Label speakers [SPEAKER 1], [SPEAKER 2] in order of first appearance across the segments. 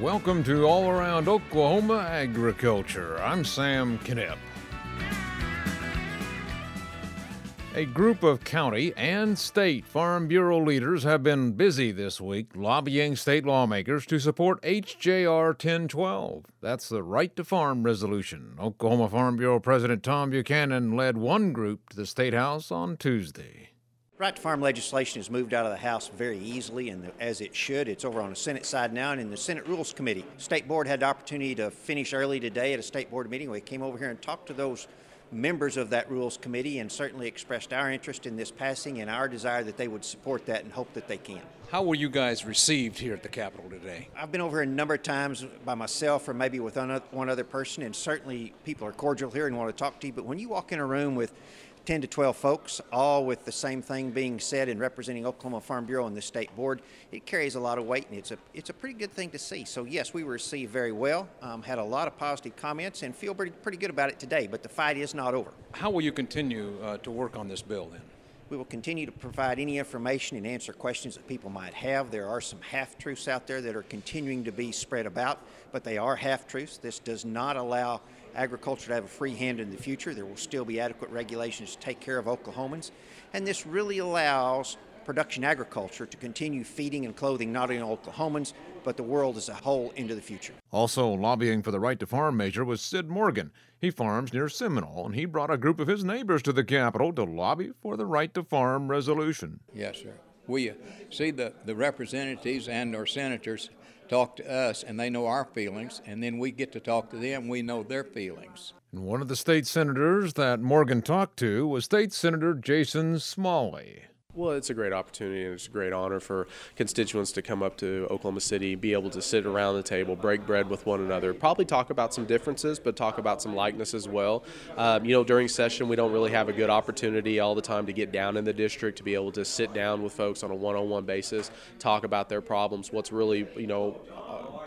[SPEAKER 1] Welcome to All Around Oklahoma Agriculture. I'm Sam Knipp. A group of county and state Farm Bureau leaders have been busy this week lobbying state lawmakers to support HJR 1012. That's the Right to Farm resolution. Oklahoma Farm Bureau President Tom Buchanan led one group to the State House on Tuesday.
[SPEAKER 2] Right to farm legislation has moved out of the House very easily, and as it should. It's over on the Senate side now and in the Senate Rules Committee. State Board had the opportunity to finish early today at a State Board meeting. We came over here and talked to those members of that Rules Committee and certainly expressed our interest in this passing and our desire that they would support that and hope that they can.
[SPEAKER 3] How were you guys received here at the Capitol today?
[SPEAKER 2] I've been over here a number of times by myself or maybe with one other person, and certainly people are cordial here and want to talk to you. But when you walk in a room with 10 to 12 folks, all with the same thing being said and representing Oklahoma Farm Bureau and the state board, it carries a lot of weight and it's a it's a pretty good thing to see. So yes, we were received very well, um, had a lot of positive comments, and feel pretty pretty good about it today. But the fight is not over.
[SPEAKER 3] How will you continue uh, to work on this bill then?
[SPEAKER 2] We will continue to provide any information and answer questions that people might have. There are some half truths out there that are continuing to be spread about, but they are half truths. This does not allow agriculture to have a free hand in the future. There will still be adequate regulations to take care of Oklahomans. And this really allows production agriculture to continue feeding and clothing not only Oklahomans, but the world as a whole into the future.
[SPEAKER 1] Also lobbying for the right to farm measure was Sid Morgan. He farms near Seminole, and he brought a group of his neighbors to the Capitol to lobby for the right to farm resolution.
[SPEAKER 4] Yes, sir. We see the, the representatives and our senators talk to us and they know our feelings, and then we get to talk to them, we know their feelings.
[SPEAKER 1] And one of the state senators that Morgan talked to was State Senator Jason Smalley.
[SPEAKER 5] Well, it's a great opportunity and it's a great honor for constituents to come up to Oklahoma City, be able to sit around the table, break bread with one another, probably talk about some differences, but talk about some likeness as well. Um, you know, during session, we don't really have a good opportunity all the time to get down in the district, to be able to sit down with folks on a one on one basis, talk about their problems, what's really, you know,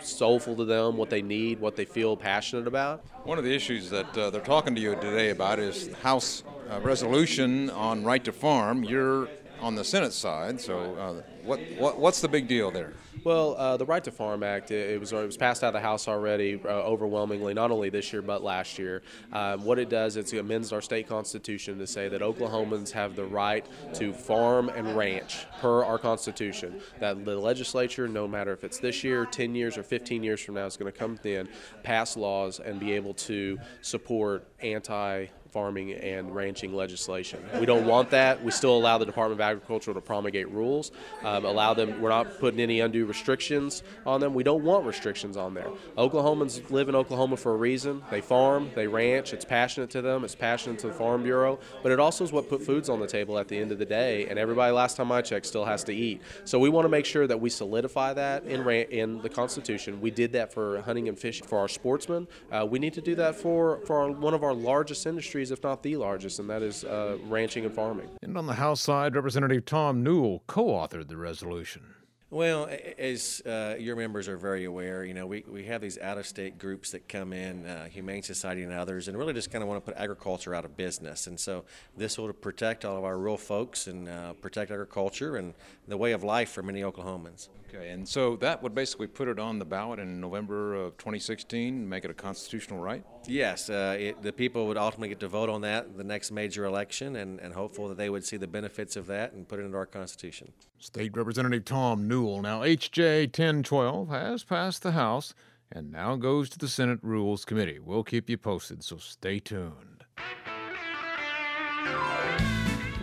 [SPEAKER 5] soulful to them, what they need, what they feel passionate about.
[SPEAKER 3] One of the issues that uh, they're talking to you today about is House uh, resolution on right to farm. You're on the Senate side. So, uh, what, what what's the big deal there?
[SPEAKER 5] Well, uh, the Right to Farm Act it, it, was it was passed out of the House already, uh, overwhelmingly, not only this year but last year. Um, what it does is it amends our state constitution to say that Oklahomans have the right to farm and ranch per our constitution. That the legislature, no matter if it's this year, 10 years, or 15 years from now, is going to come in, pass laws, and be able to support anti farming and ranching legislation. We don't want that. We still allow the Department of Agriculture to promulgate rules, um, allow them. We're not putting any undue restrictions on them. We don't want restrictions on there. Oklahomans live in Oklahoma for a reason. They farm, they ranch. It's passionate to them. It's passionate to the Farm Bureau, but it also is what put foods on the table at the end of the day. And everybody, last time I checked, still has to eat. So we want to make sure that we solidify that in in the Constitution. We did that for hunting and fishing for our sportsmen. Uh, we need to do that for for our, one of our largest industries if not the largest, and that is uh, ranching and farming.
[SPEAKER 1] And on the House side, Representative Tom Newell co authored the resolution.
[SPEAKER 6] Well, as uh, your members are very aware, you know, we, we have these out of state groups that come in, uh, Humane Society and others, and really just kind of want to put agriculture out of business. And so this will protect all of our rural folks and uh, protect agriculture and the way of life for many Oklahomans.
[SPEAKER 3] Okay, and so that would basically put it on the ballot in November of 2016, make it a constitutional right?
[SPEAKER 6] Yes, uh, it, the people would ultimately get to vote on that the next major election, and, and hopeful that they would see the benefits of that and put it into our Constitution.
[SPEAKER 1] State Representative Tom Newell. Now, H.J. 1012 has passed the House and now goes to the Senate Rules Committee. We'll keep you posted, so stay tuned.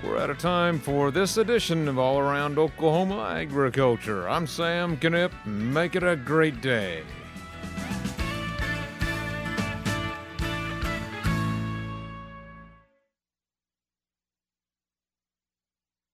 [SPEAKER 1] We're out of time for this edition of All Around Oklahoma Agriculture. I'm Sam Knipp. Make it a great day.